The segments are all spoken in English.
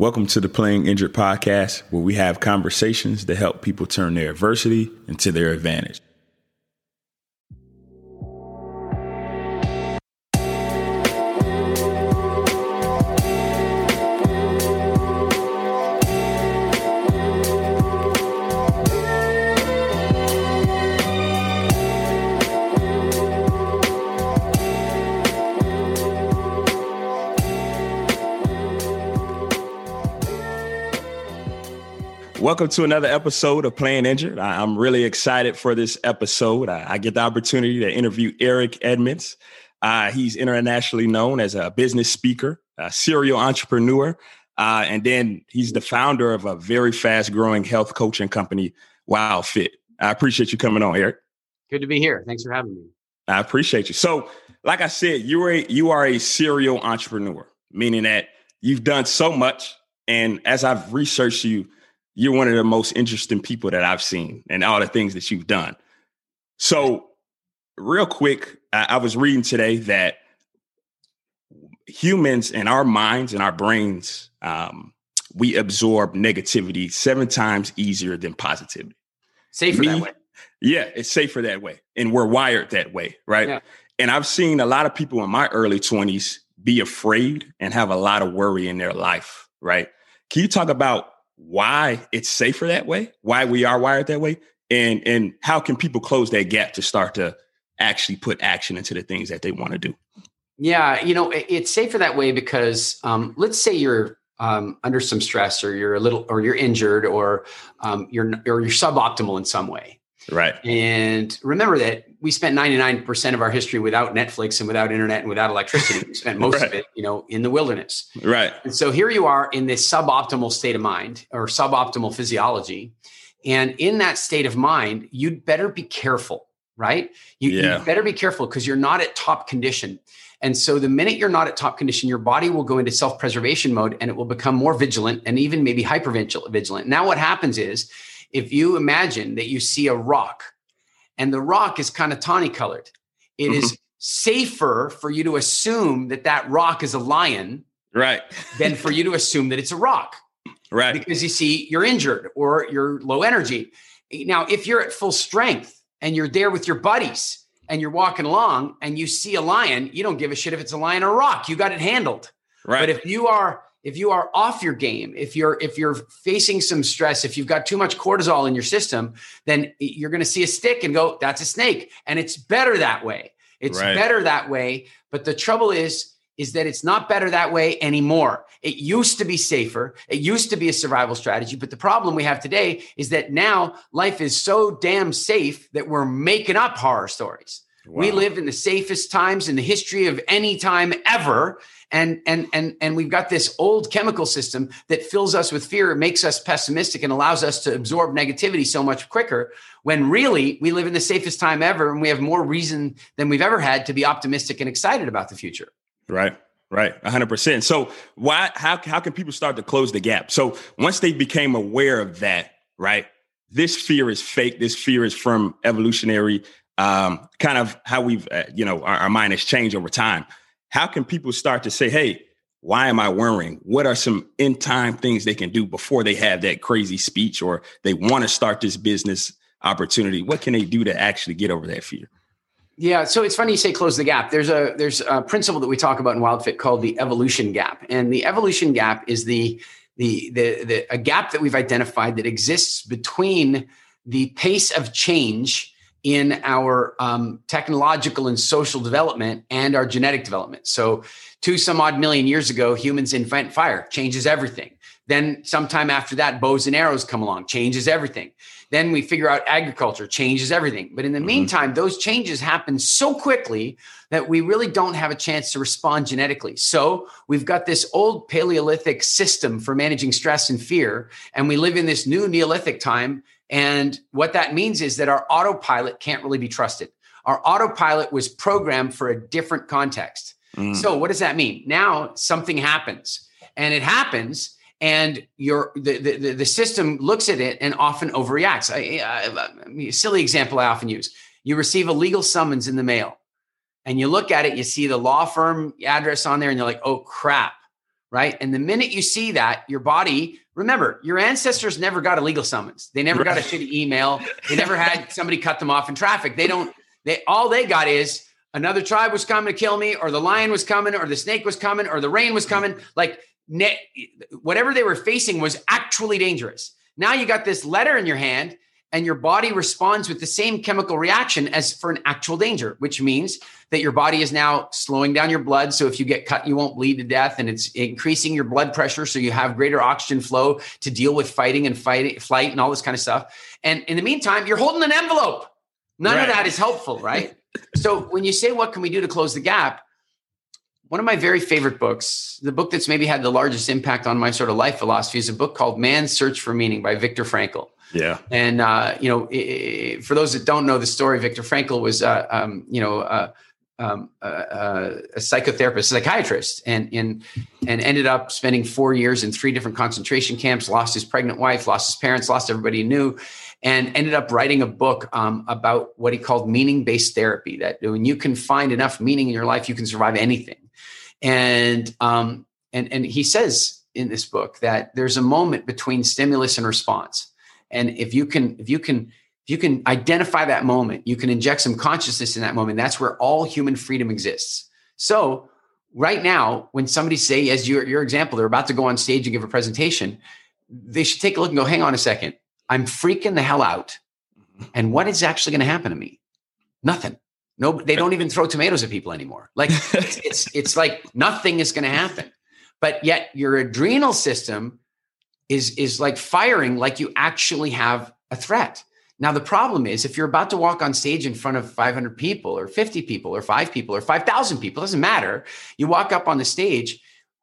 Welcome to the Playing Injured podcast, where we have conversations that help people turn their adversity into their advantage. Welcome to another episode of Playing Injured. I, am really excited for this episode. I, I, get the opportunity to interview Eric Edmeades. Uh, he's internationally known as a business speaker, a serial entrepreneur, uh, and then he's the founder of a very fast growing health coaching company, WildFit. I appreciate you coming on, Eric. Good to be here. Thanks for having me. I appreciate you. So, like I said, you are a, you are a serial entrepreneur, meaning that you've done so much. And as I've researched you, you're one of the most interesting people that I've seen and all the things that you've done. So, real quick, I, I was reading today that humans and our minds and our brains, um, we absorb negativity seven times easier than positivity. Safer Me, that way. Yeah, it's safer that way. And we're wired that way, right? Yeah. And I've seen a lot of people in my early 20s be afraid and have a lot of worry in their life, right? Can you talk about why it's safer that way, why we are wired that way, and and how can people close that gap to start to actually put action into the things that they want to do? Yeah, you know, it's safer that way because um, let's say you're um, under some stress, or you're a little, or you're injured, or um, you're or you're suboptimal in some way. Right. And remember that we spent 99% of our history without Netflix and without internet and without electricity. We spent most right. of it, you know, in the wilderness. Right. And so here you are in this suboptimal state of mind or suboptimal physiology. And in that state of mind, you'd better be careful, right? You, yeah. you better be careful because you're not at top condition. And so the minute you're not at top condition, your body will go into self-preservation mode and it will become more vigilant and even maybe hyper vigilant. Now what happens is if you imagine that you see a rock and the rock is kind of tawny colored, it mm-hmm. is safer for you to assume that that rock is a lion right. than for you to assume that it's a rock. Right. Because you see you're injured or you're low energy. Now if you're at full strength and you're there with your buddies and you're walking along and you see a lion you don't give a shit if it's a lion or a rock. You got it handled. Right. But if you are if you are off your game if you're if you're facing some stress if you've got too much cortisol in your system then you're going to see a stick and go that's a snake. And it's better that way. It's right. better that way. But the trouble is is that it's not better that way anymore. It used to be safer. It used to be a survival strategy. But the problem we have today is that now life is so damn safe that we're making up horror stories. Wow. we live in the safest times in the history of any time ever and and and and we've got this old chemical system that fills us with fear makes us pessimistic and allows us to absorb negativity so much quicker when really we live in the safest time ever and we have more reason than we've ever had to be optimistic and excited about the future right Right, 100%. So why how how can people start to close the gap? So once they became aware of that, right? This fear is fake. This fear is from evolutionary um, kind of how we've uh, you know our, our mind has changed over time how can people start to say, hey, why am I worrying? What are some in time things they can do before they have that crazy speech or they want to start this business opportunity? What can they do to actually get over that fear? Yeah, so it's funny you say close the gap. There's a there's a principle that we talk about in WildFit called the evolution gap, and the evolution gap is the the the, the a gap that we've identified that exists between the pace of change in our um, technological and social development and our genetic development. So, two some odd million years ago, humans invent fire, changes everything. Then, sometime after that, bows and arrows come along, changes everything. Then we figure out agriculture, changes everything. But in the mm-hmm. meantime, those changes happen so quickly that we really don't have a chance to respond genetically. So we've got this old Paleolithic system for managing stress and fear, and we live in this new Neolithic time and what that means is that our autopilot can't really be trusted. Our autopilot was programmed for a different context. Mm. So what does that mean? Now something happens and it happens and your the, the, the system looks at it and often overreacts. I, I, I, silly example I often use. You receive a legal summons in the mail and you look at it, you see the law firm address on there and you're like, "Oh crap. Right? And the minute you see that, your body, remember, your ancestors never got a legal summons. They never got a shitty email. They never had somebody cut them off in traffic. They don't, they all they got is another tribe was coming to kill me, or the lion was coming, or the snake was coming, or the rain was coming. Like whatever they were facing was actually dangerous. Now you got this letter in your hand and your body responds with the same chemical reaction as for an actual danger, which means that your body is now slowing down your blood. So if you get cut, you won't bleed to death, and it's increasing your blood pressure, so you have greater oxygen flow to deal with fighting and fight, flight, and all this kind of stuff. And in the meantime, you're holding an envelope. None right. of that is helpful, right? so when you say, "What can we do to close the gap?" One of my very favorite books, the book that's maybe had the largest impact on my sort of life philosophy, is a book called Man's Search for Meaning by Viktor Frankl. Yeah. And, uh, you know, it, for those that don't know the story, Viktor Frankl was, uh, um, you know, uh, um, a psychotherapist, a psychiatrist, and, and, and ended up spending four years in three different concentration camps, lost his pregnant wife, lost his parents, lost everybody he knew, and ended up writing a book um, about what he called meaning based therapy that when you can find enough meaning in your life, you can survive anything. And, um, and, and he says in this book that there's a moment between stimulus and response and if you can, if you can, if you can identify that moment, you can inject some consciousness in that moment. That's where all human freedom exists. So right now, when somebody say, as your, your example, they're about to go on stage and give a presentation, they should take a look and go, hang on a second. I'm freaking the hell out. Mm-hmm. And what is actually going to happen to me? Nothing. No, they don't even throw tomatoes at people anymore. Like it's, it's, it's like nothing is going to happen. But yet your adrenal system is is like firing like you actually have a threat. Now the problem is if you're about to walk on stage in front of 500 people or 50 people or 5 people or 5000 people doesn't matter. You walk up on the stage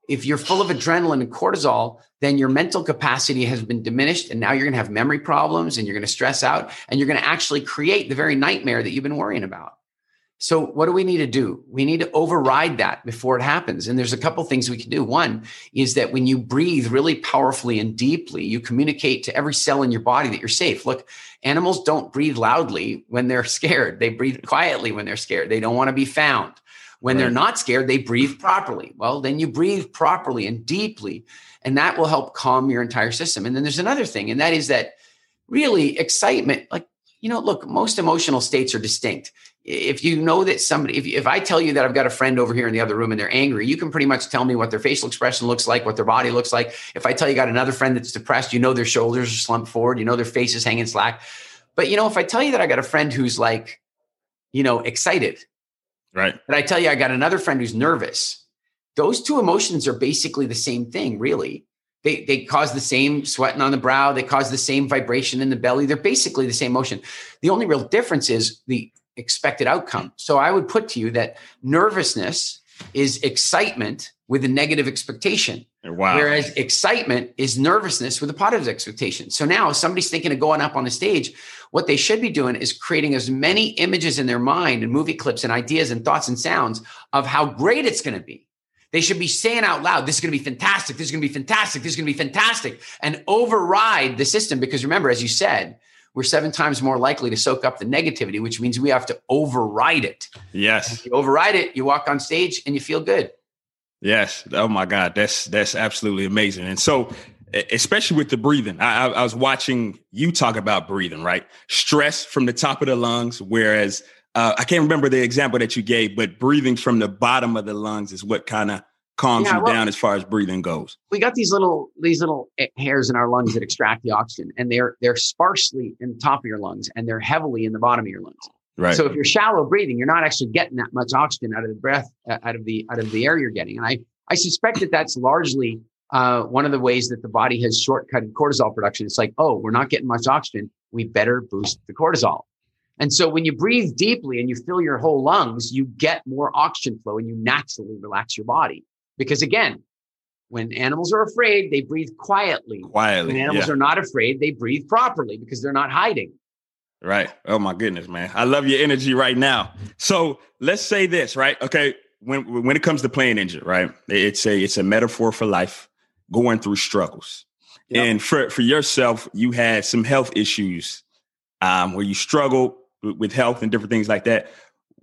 if you're full of adrenaline and cortisol, then your mental capacity has been diminished and now you're going to have memory problems and you're going to stress out and you're going to actually create the very nightmare that you've been worrying about. So, what do we need to do? We need to override that before it happens. And there's a couple things we can do. One is that when you breathe really powerfully and deeply, you communicate to every cell in your body that you're safe. Look, animals don't breathe loudly when they're scared, they breathe quietly when they're scared. They don't want to be found. When right. they're not scared, they breathe properly. Well, then you breathe properly and deeply, and that will help calm your entire system. And then there's another thing, and that is that really excitement, like you know, look, most emotional states are distinct if you know that somebody, if, if I tell you that I've got a friend over here in the other room and they're angry, you can pretty much tell me what their facial expression looks like, what their body looks like. If I tell you got another friend that's depressed, you know their shoulders are slumped forward, you know their face is hanging slack. But you know, if I tell you that I got a friend who's like, you know, excited, right? And I tell you I got another friend who's nervous, those two emotions are basically the same thing, really. They, they cause the same sweating on the brow. They cause the same vibration in the belly. They're basically the same motion. The only real difference is the expected outcome. So I would put to you that nervousness is excitement with a negative expectation. Oh, wow. Whereas excitement is nervousness with a positive expectation. So now if somebody's thinking of going up on the stage, what they should be doing is creating as many images in their mind and movie clips and ideas and thoughts and sounds of how great it's going to be. They should be saying out loud, this is going to be fantastic. This is going to be fantastic. This is going to be fantastic and override the system. Because remember, as you said, we're seven times more likely to soak up the negativity, which means we have to override it. Yes. you override it, you walk on stage and you feel good. Yes. Oh my God. That's that's absolutely amazing. And so especially with the breathing. I, I, was watching you talk about breathing, right? Stress from the top of the lungs, whereas uh, I can't remember the example that you gave, but breathing from the bottom of the lungs is what kind of calms yeah, you well, down as far as breathing goes. We got these little these little hairs in our lungs that extract the oxygen, and they're they're sparsely in the top of your lungs, and they're heavily in the bottom of your lungs. Right. So if you're shallow breathing, you're not actually getting that much oxygen out of the breath, uh, out of the out of the air you're getting. And I I suspect that that's largely uh, one of the ways that the body has shortcutted cortisol production. It's like, oh, we're not getting much oxygen. We better boost the cortisol. And so when you breathe deeply and you fill your whole lungs, you get more oxygen flow and you naturally relax your body. Because again, when animals are afraid, they breathe quietly. Quietly. When animals yeah. are not afraid, they breathe properly because they're not hiding. Right. Oh my goodness, man. I love your energy right now. So let's say this, right? Okay. When when it comes to playing injured, right? It's a it's a metaphor for life, going through struggles. Yep. And for for yourself, you had some health issues um, where you struggled with health and different things like that.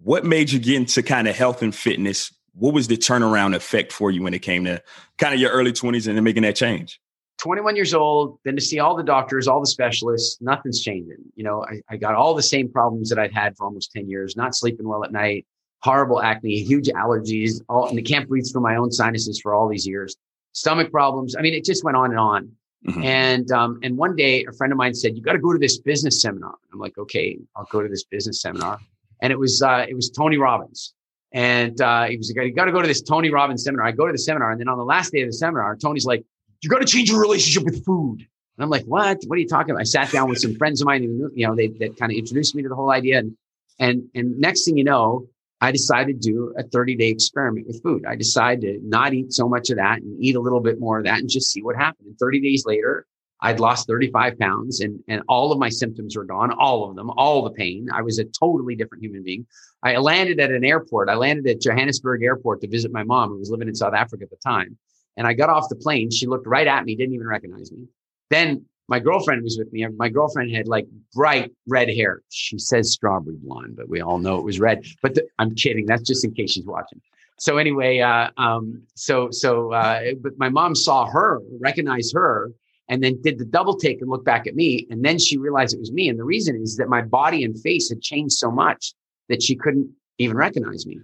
What made you get into kind of health and fitness what was the turnaround effect for you when it came to kind of your early 20s and then making that change? 21 years old, then to see all the doctors, all the specialists, nothing's changing. You know, I, I got all the same problems that I'd had for almost 10 years, not sleeping well at night, horrible acne, huge allergies, all, and I can't breathe through my own sinuses for all these years, stomach problems. I mean, it just went on and on. Mm-hmm. And um, and one day, a friend of mine said, "You got to go to this business seminar." I'm like, "Okay, I'll go to this business seminar." And it was uh, it was Tony Robbins, and uh, he was like, "You got to go to this Tony Robbins seminar." I go to the seminar, and then on the last day of the seminar, Tony's like, "You got to change your relationship with food." And I'm like, "What? What are you talking about?" I sat down with some friends of mine, who, you know, they that kind of introduced me to the whole idea, and and and next thing you know, I decided to do a 30 day experiment with food. I decided to not eat so much of that and eat a little bit more of that and just see what happened. And 30 days later, I'd lost 35 pounds and, and all of my symptoms were gone, all of them, all the pain. I was a totally different human being. I landed at an airport. I landed at Johannesburg airport to visit my mom who was living in South Africa at the time. And I got off the plane. She looked right at me, didn't even recognize me. Then my girlfriend was with me. My girlfriend had like bright red hair. She says strawberry blonde, but we all know it was red. But the, I'm kidding. That's just in case she's watching. So anyway, uh, um, so so uh, but my mom saw her, recognized her, and then did the double take and look back at me, and then she realized it was me. And the reason is that my body and face had changed so much that she couldn't even recognize me.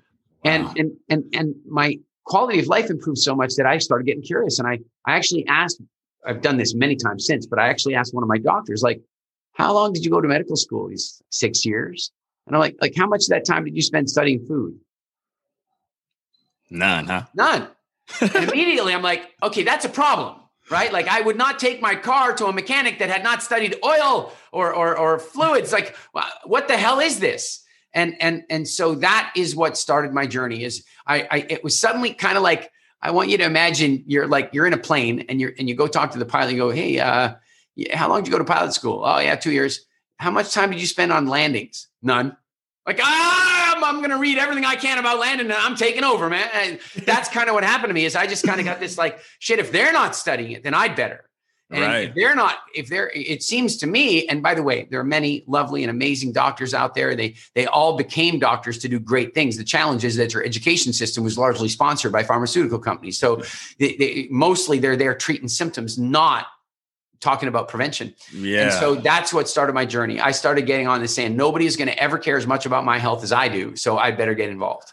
Wow. And and and and my quality of life improved so much that I started getting curious, and I I actually asked I've done this many times since, but I actually asked one of my doctors, like, how long did you go to medical school? He's six years. And I'm like, like, how much of that time did you spend studying food? None, huh? None. and immediately I'm like, okay, that's a problem, right? Like I would not take my car to a mechanic that had not studied oil or, or, or fluids. Like, what the hell is this? And, and, and so that is what started my journey is I, I it was suddenly kind of like, I want you to imagine you're like you're in a plane and you're and you go talk to the pilot. You go, hey, uh, how long did you go to pilot school? Oh yeah, two years. How much time did you spend on landings? None. Like ah, I'm, I'm going to read everything I can about landing and I'm taking over, man. And that's kind of what happened to me. Is I just kind of got this like shit. If they're not studying it, then I'd better. And right. if they're not, if they're, it seems to me, and by the way, there are many lovely and amazing doctors out there. They they all became doctors to do great things. The challenge is that your education system was largely sponsored by pharmaceutical companies. So they, they, mostly they're there treating symptoms, not talking about prevention. Yeah. And so that's what started my journey. I started getting on this saying nobody is going to ever care as much about my health as I do. So I better get involved.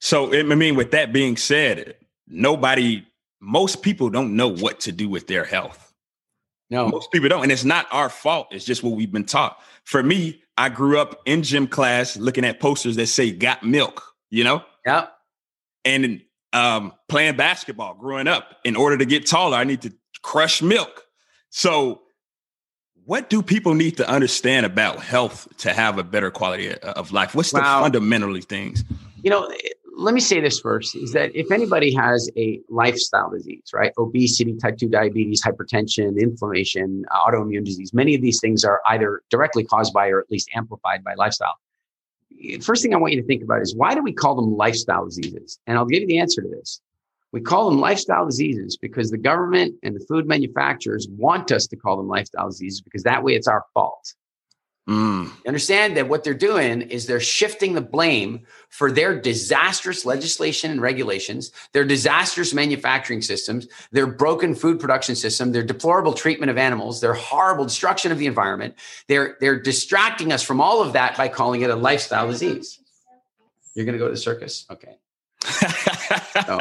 So I mean, with that being said, nobody, most people don't know what to do with their health no, most people don't, and it's not our fault. It's just what we've been taught. For me, I grew up in gym class looking at posters that say "Got Milk," you know. Yeah. And um, playing basketball, growing up, in order to get taller, I need to crush milk. So, what do people need to understand about health to have a better quality of life? What's wow. the fundamentally things? You know, eh, let me say this first is that if anybody has a lifestyle disease, right? Obesity, type 2 diabetes, hypertension, inflammation, uh, autoimmune disease, many of these things are either directly caused by or at least amplified by lifestyle. Eh, first thing I want you to think about is why do we call them lifestyle diseases? And I'll give you the answer to this. We call them lifestyle diseases because the government and the food manufacturers want us to call them lifestyle diseases because that way it's our fault. Mm. Understand that what they're doing is they're shifting the blame for their disastrous legislation and regulations, their disastrous manufacturing systems, their broken food production system, their deplorable treatment of animals, their horrible destruction of the environment. They're they're distracting us from all of that by calling it a lifestyle disease. You're going to go to the circus, okay? so,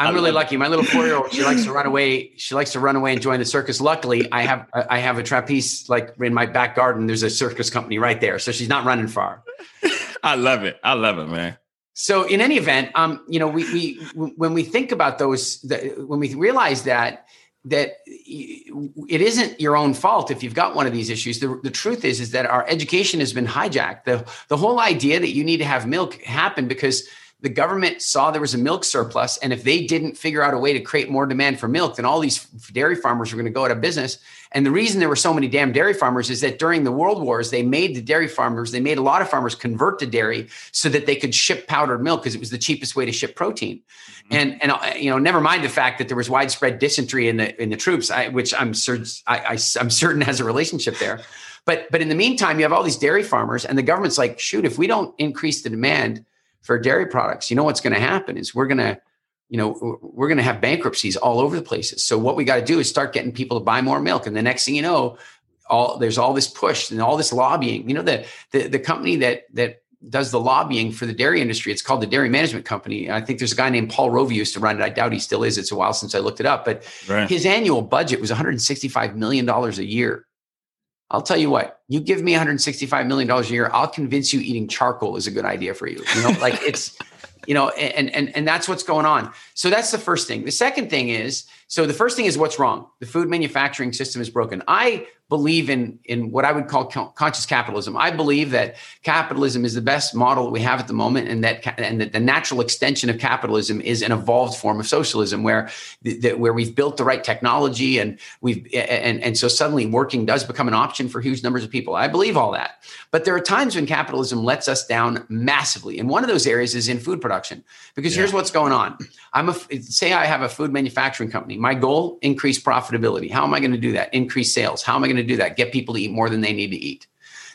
I'm really lucky. My little four year old, she likes to run away. She likes to run away and join the circus. Luckily, I have I have a trapeze like in my back garden. There's a circus company right there, so she's not running far. I love it. I love it, man. So in any event, um, you know, we we when we think about those, the, when we realize that that it isn't your own fault if you've got one of these issues. The, the truth is, is that our education has been hijacked. The, the whole idea that you need to have milk happened because the government saw there was a milk surplus. And if they didn't figure out a way to create more demand for milk, then all these dairy farmers were going to go out of business. And the reason there were so many damn dairy farmers is that during the world wars, they made the dairy farmers, they made a lot of farmers convert to dairy so that they could ship powdered milk because it was the cheapest way to ship protein. Mm-hmm. And, and, uh, you know, never mind the fact that there was widespread dysentery in the, in the troops, I, which I'm certain, I, I, I'm certain has a relationship there. But, but in the meantime, you have all these dairy farmers and the government's like, shoot, if we don't increase the demand, for dairy products, you know what's going to happen is we're going to, you know, we're going to have bankruptcies all over the places. So what we got to do is start getting people to buy more milk, and the next thing you know, all there's all this push and all this lobbying. You know, the the, the company that that does the lobbying for the dairy industry. It's called the Dairy Management Company. I think there's a guy named Paul Rovey used to run it. I doubt he still is. It's a while since I looked it up, but right. his annual budget was 165 million dollars a year. I'll tell you what, you give me 165 million dollars a year, I'll convince you eating charcoal is a good idea for you. You know, like it's you know, and and and that's what's going on. So that's the first thing. The second thing is, so the first thing is what's wrong. The food manufacturing system is broken. I believe in in what I would call conscious capitalism. I believe that capitalism is the best model that we have at the moment, and that and that the natural extension of capitalism is an evolved form of socialism, where the, where we've built the right technology and we've and and so suddenly working does become an option for huge numbers of people. I believe all that, but there are times when capitalism lets us down massively, and one of those areas is in food production. Because yeah. here's what's going on: I'm a say I have a food manufacturing company. My goal increase profitability. How am I going to do that? Increase sales. How am I going to do that? Get people to eat more than they need to eat.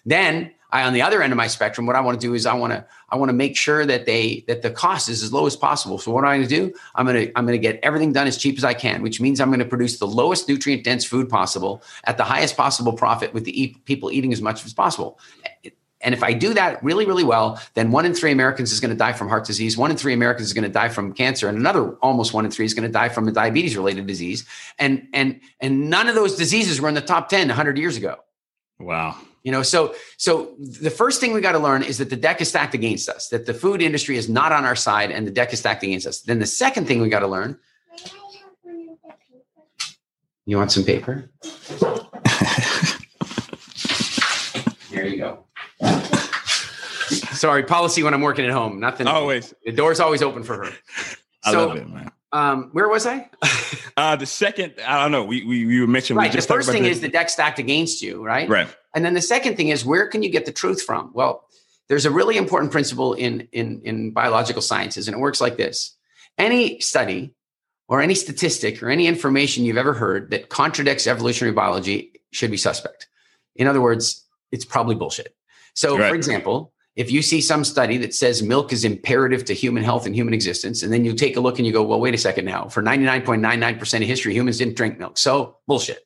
Then I, on the other end of my spectrum, what I want to do is I want to I want to make sure that they that the cost is as low as possible. So what I'm going to do? I'm going to I'm going to get everything done as cheap as I can, which means I'm going to produce the lowest nutrient dense food possible at the highest possible profit with the people eating as much as possible. And if I do that really, really well, then one in three Americans is going to die from heart disease. One in three Americans is going to die from cancer, and another almost one in three is going to die from a diabetes-related disease. And and and none of those diseases were in the top 10 100 years ago. Wow. You know, so so the first thing we got to learn is that the deck is stacked against us, that the food industry is not on our side and the deck is stacked against us. Then the second thing we got to learn. You want some paper? there you go. Sorry, policy when I'm working at home. Nothing. Always. The door's always open for her. I so, love it, man. Um, where was I? uh, the second, I don't know. We we, we mentioned right. We the first thing the, is the deck stacked against you, right? Right. And then the second thing is where can you get the truth from? Well, there's a really important principle in in in biological sciences, and it works like this: any study or any statistic or any information you've ever heard that contradicts evolutionary biology should be suspect. In other words, it's probably bullshit. So, right. for example, if you see some study that says milk is imperative to human health and human existence, and then you take a look and you go, well, wait a second now, for 99.99% of history, humans didn't drink milk. So bullshit.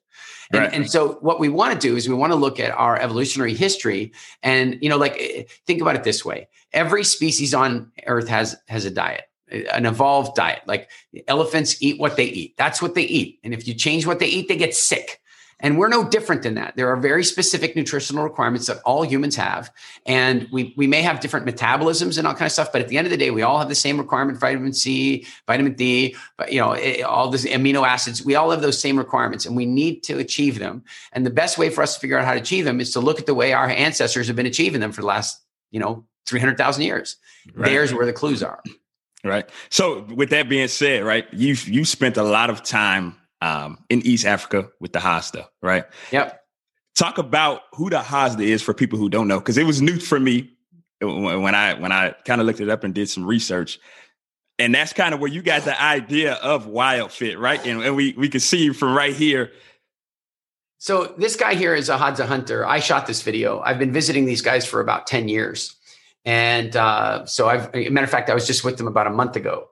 And, right. and, so what we want to do is we want to look at our evolutionary history and you know like eh, think about it this way every species on earth has has a diet an evolved diet like elephants eat what they eat that's what they eat and if you change what they eat they get sick and we're no different than that. There are very specific nutritional requirements that all humans have. And we, we may have different metabolisms and all kind of stuff, but at the end of the day, we all have the same requirement vitamin C, vitamin D, but you know, eh, all the amino acids. We all have those same requirements and we need to achieve them. And the best way for us to figure out how to achieve them is to look at the way our ancestors have been achieving them for the last, you know, 300,000 years. Right. There's where the clues are. Right. So with that being said, right, you you spent a lot of time um, in East Africa with the Hadza, right? Yep. Talk about who the Hadza is for people who don't know, because it was new for me when I when I kind of looked it up and did some research. And that's kind of where you got the idea of WildFit, right? And, and we we can see from right here. So this guy here is a Hadza hunter. I shot this video. I've been visiting these guys for about 10 years. And uh, so I've, matter of fact, I was just with them about a month ago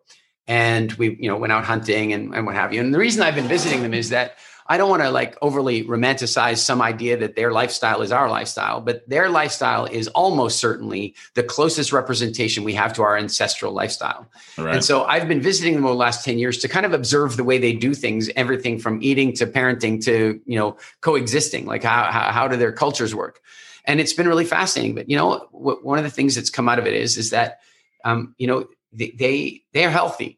and we you know went out hunting and, and what have you. And the reason i've been visiting them is that i don't want to like overly romanticize some idea that their lifestyle is our lifestyle but their lifestyle is almost certainly the closest representation we have to our ancestral lifestyle. Right. and so i've been visiting them over the last 10 years to kind of observe the way they do things everything from eating to parenting to you know coexisting like how, how, how do their cultures work? And it's been really fascinating but you know one of the things that's come out of it is is that um, you know they, they they're healthy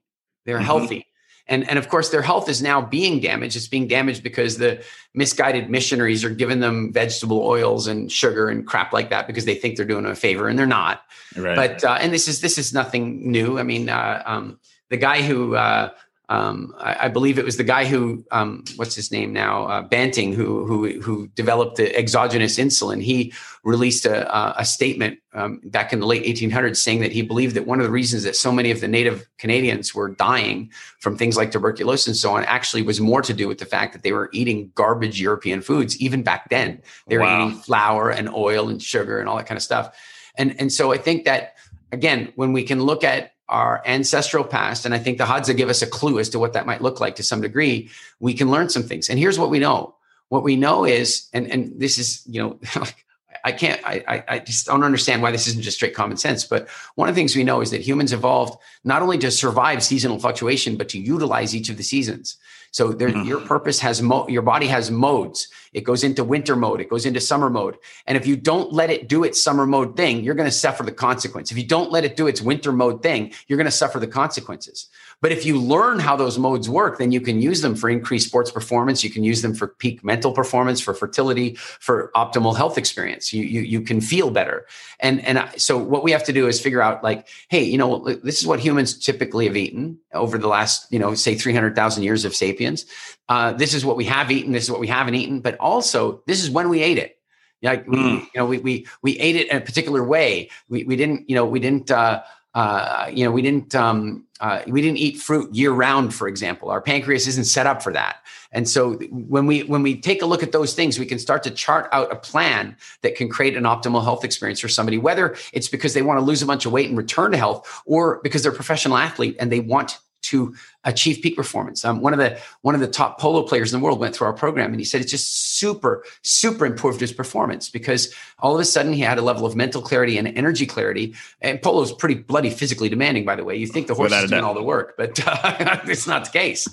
they're mm-hmm. healthy. And, and of course, their health is now being damaged. It's being damaged because the misguided missionaries are giving them vegetable oils and sugar and crap like that because they think they're doing them a favor, and they're not. Right. But uh, and this is this is nothing new. I mean, uh, um, the guy who uh, um, I, I, believe it was the guy who, um, what's his name now, uh, Banting, who who who developed the exogenous insulin. He released a, a statement um, back in the late 1800s saying that he believed that one of the reasons that so many of the native Canadians were dying from things like tuberculosis and so on actually was more to do with the fact that they were eating garbage European foods. Even back then, they were wow. eating flour and oil and sugar and all that kind of stuff. And and so I think that again, when we can look at our ancestral past, and I think the Hadza give us a clue as to what that might look like to some degree, we can learn some things. And here's what we know. What we know is, and and this is, you know, I can't, I, I just don't understand why this isn't just straight common sense. But one of the things we know is that humans evolved not only to survive seasonal fluctuation, but to utilize each of the seasons. So there, mm-hmm. your purpose has mo- your body has modes. It goes into winter mode. It goes into summer mode. And if you don't let it do its summer mode thing, you're going to suffer the consequence. If you don't let it do its winter mode thing, you're going to suffer the consequences. But if you learn how those modes work, then you can use them for increased sports performance. You can use them for peak mental performance, for fertility, for optimal health experience. You you, you can feel better. And and so what we have to do is figure out like, hey, you know, this is what humans typically have eaten over the last, you know, say 300,000 years of sapiens. Uh, this is what we have eaten. This is what we haven't eaten. But also, this is when we ate it. Like we, mm. you know, we we we ate it in a particular way. We we didn't, you know, we didn't. Uh, uh, you know, we didn't um, uh, we didn't eat fruit year round, for example. Our pancreas isn't set up for that. And so when we when we take a look at those things, we can start to chart out a plan that can create an optimal health experience for somebody, whether it's because they want to lose a bunch of weight and return to health, or because they're a professional athlete and they want to achieve peak performance. Um, one of the one of the top polo players in the world went through our program, and he said it's just super super improved his performance because all of a sudden he had a level of mental clarity and energy clarity. And polo is pretty bloody physically demanding, by the way. You think the horse Without is doing all the work, but uh, it's not the case.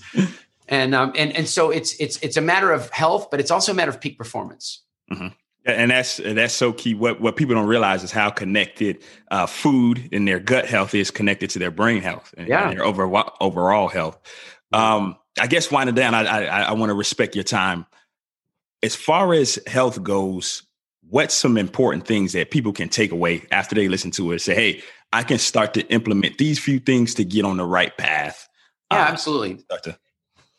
And um, and and so it's it's it's a matter of health, but it's also a matter of peak performance. Mm-hmm. And that's that's so key. What what people don't realize is how connected uh, food and their gut health is connected to their brain health and, yeah. and their overall overall health. Um, I guess winding down, I I, I want to respect your time. As far as health goes, what's some important things that people can take away after they listen to it? Say, hey, I can start to implement these few things to get on the right path. Yeah, um, absolutely. Start to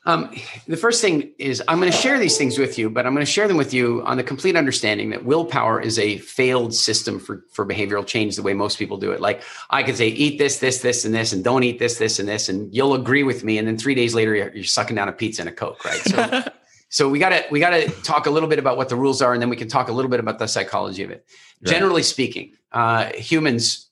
um, the first thing is I'm going to share these things with you, but I'm going to share them with you on the complete understanding that willpower is a failed system for, for behavioral change the way most people do it. Like I could say, eat this, this, this, and this, and don't eat this, this, and this, and you'll agree with me. And then three days later, you're, you're sucking down a pizza and a Coke, right? So, so we got to, we got to talk a little bit about what the rules are, and then we can talk a little bit about the psychology of it. Right. Generally speaking, uh, humans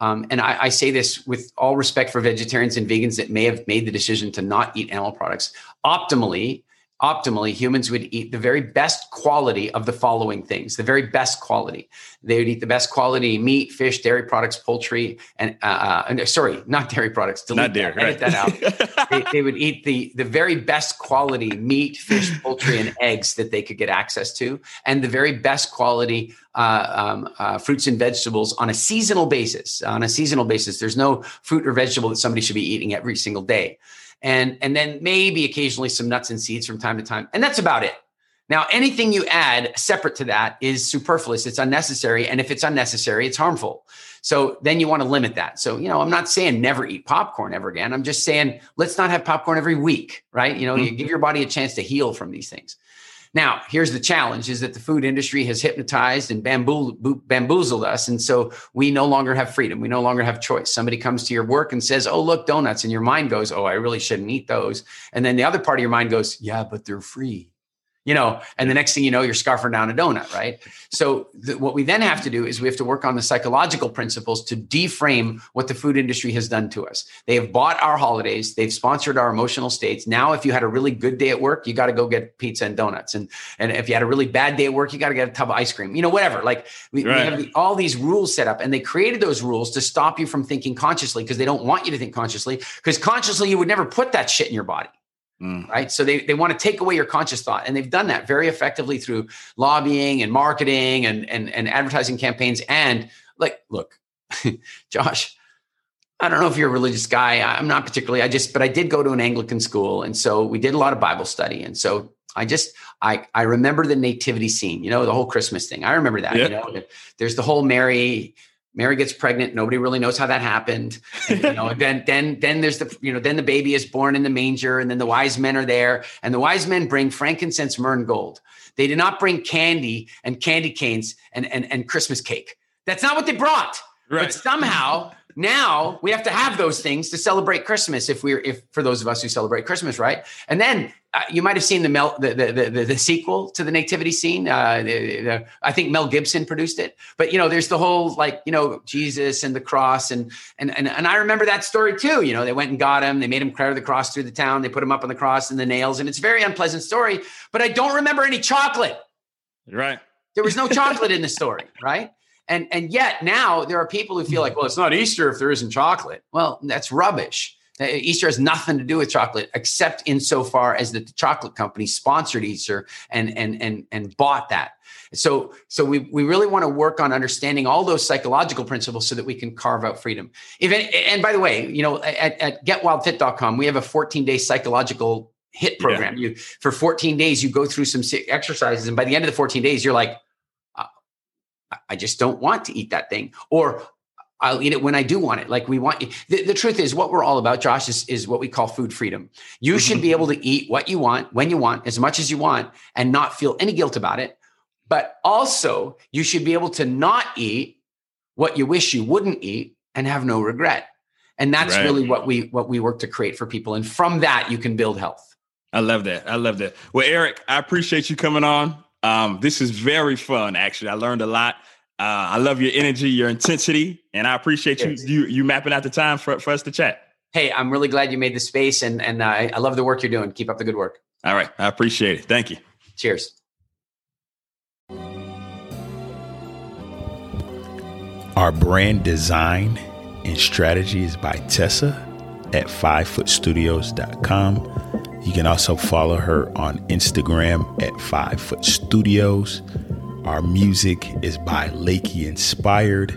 um, and I, I, say this with all respect for vegetarians and vegans that may have made the decision to not eat animal products. Optimally, optimally, humans would eat the very best quality of the following things the very best quality. They would eat the best quality meat, fish, dairy products, poultry, and uh, uh, sorry, not dairy products. Delete not dairy. That, right. Edit that out. they, they, would eat the, the very best quality meat, fish, poultry, and eggs that they could get access to, and the very best quality uh, um, uh, fruits and vegetables on a seasonal basis. On a seasonal basis, there's no fruit or vegetable that somebody should be eating every single day and and then maybe occasionally some nuts and seeds from time to time and that's about it. Now anything you add separate to that is superfluous it's unnecessary and if it's unnecessary it's harmful. So then you want to limit that. So you know i'm not saying never eat popcorn ever again i'm just saying let's not have popcorn every week right? You know mm-hmm. you give your body a chance to heal from these things now, here's the challenge is that the food industry has hypnotized and bamboo, bamboozled us. And so we no longer have freedom. We no longer have choice. Somebody comes to your work and says, Oh, look, donuts. And your mind goes, Oh, I really shouldn't eat those. And then the other part of your mind goes, Yeah, but they're free you know, and the next thing you know, you're scarfing down a donut, right? So th- what we then have to do is we have to work on the psychological principles to deframe what the food industry has done to us. They have bought our holidays, they've sponsored our emotional states. Now, if you had a really good day at work, you got to go get pizza and donuts, and and if you had a really bad day at work, you got to get a tub of ice cream. You know, whatever. Like we, right. we have the, all these rules set up, and they created those rules to stop you from thinking consciously because they don't want you to think consciously. Because consciously, you would never put that shit in your body. Mm. Right. So they, they want to take away your conscious thought. And they've done that very effectively through lobbying and marketing and, and, and advertising campaigns. And like, look, Josh, I don't know if you're a religious guy. I'm not particularly. I just, but I did go to an Anglican school. And so we did a lot of Bible study. And so I just, I, I remember the nativity scene, you know, the whole Christmas thing. I remember that, you know, there's the whole Mary, Mary gets pregnant. Nobody really knows how that happened. And, you know, then then then there's the you know then the baby is born in the manger, and then the wise men are there, and the wise men bring frankincense, myrrh, and gold. They did not bring candy and candy canes and and, and Christmas cake. That's not what they brought. Right. But somehow now we have to have those things to celebrate Christmas. If we're if for those of us who celebrate Christmas, right? And then uh, you might have seen the, Mel, the, the, the, the, sequel to the nativity scene. Uh, the, I think Mel Gibson produced it, but you know, there's the whole like, you know, Jesus and the cross. And, and, and, and I remember that story too. You know, they went and got him, they made him carry the cross through the town. They put him up on the cross and the nails. And it's a very unpleasant story, but I don't remember any chocolate. Right. There was no chocolate in the story. Right. And, and yet now there are people who feel like, well, it's not Easter if there isn't chocolate. Well, that's rubbish uh, Easter has nothing to do with chocolate, except insofar as that the chocolate company sponsored Easter and and and and bought that. So so we we really want to work on understanding all those psychological principles so that we can carve out freedom. Even and by the way, you know, at, at getwildfit.com, we have a 14 day psychological hit program. Yeah. You for 14 days, you go through some exercises, and by the end of the 14 days, you're like, I just don't want to eat that thing, or I'll eat it when I do want it. Like we want the, the truth is what we're all about, Josh, is, is what we call food freedom. You mm-hmm. should be able to eat what you want, when you want, as much as you want, and not feel any guilt about it. But also you should be able to not eat what you wish you wouldn't eat and have no regret. And that's right. really what we what we work to create for people. And from that, you can build health. I love that. I love that. Well, Eric, I appreciate you coming on. Um, this is very fun. Actually, I learned a lot. Uh, I love your energy, your intensity, and I appreciate you you you mapping out the time for, for us to chat. Hey, I'm really glad you made the space, and and uh, I love the work you're doing. Keep up the good work. All right, I appreciate it. Thank you. Cheers. Our brand design and strategy is by Tessa at fivefootstudios.com. You can also follow her on Instagram at fivefootstudios. Our music is by Lakey Inspired.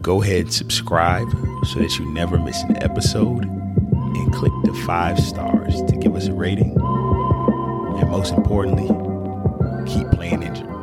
Go ahead and subscribe so that you never miss an episode and click the five stars to give us a rating. And most importantly, keep playing injured.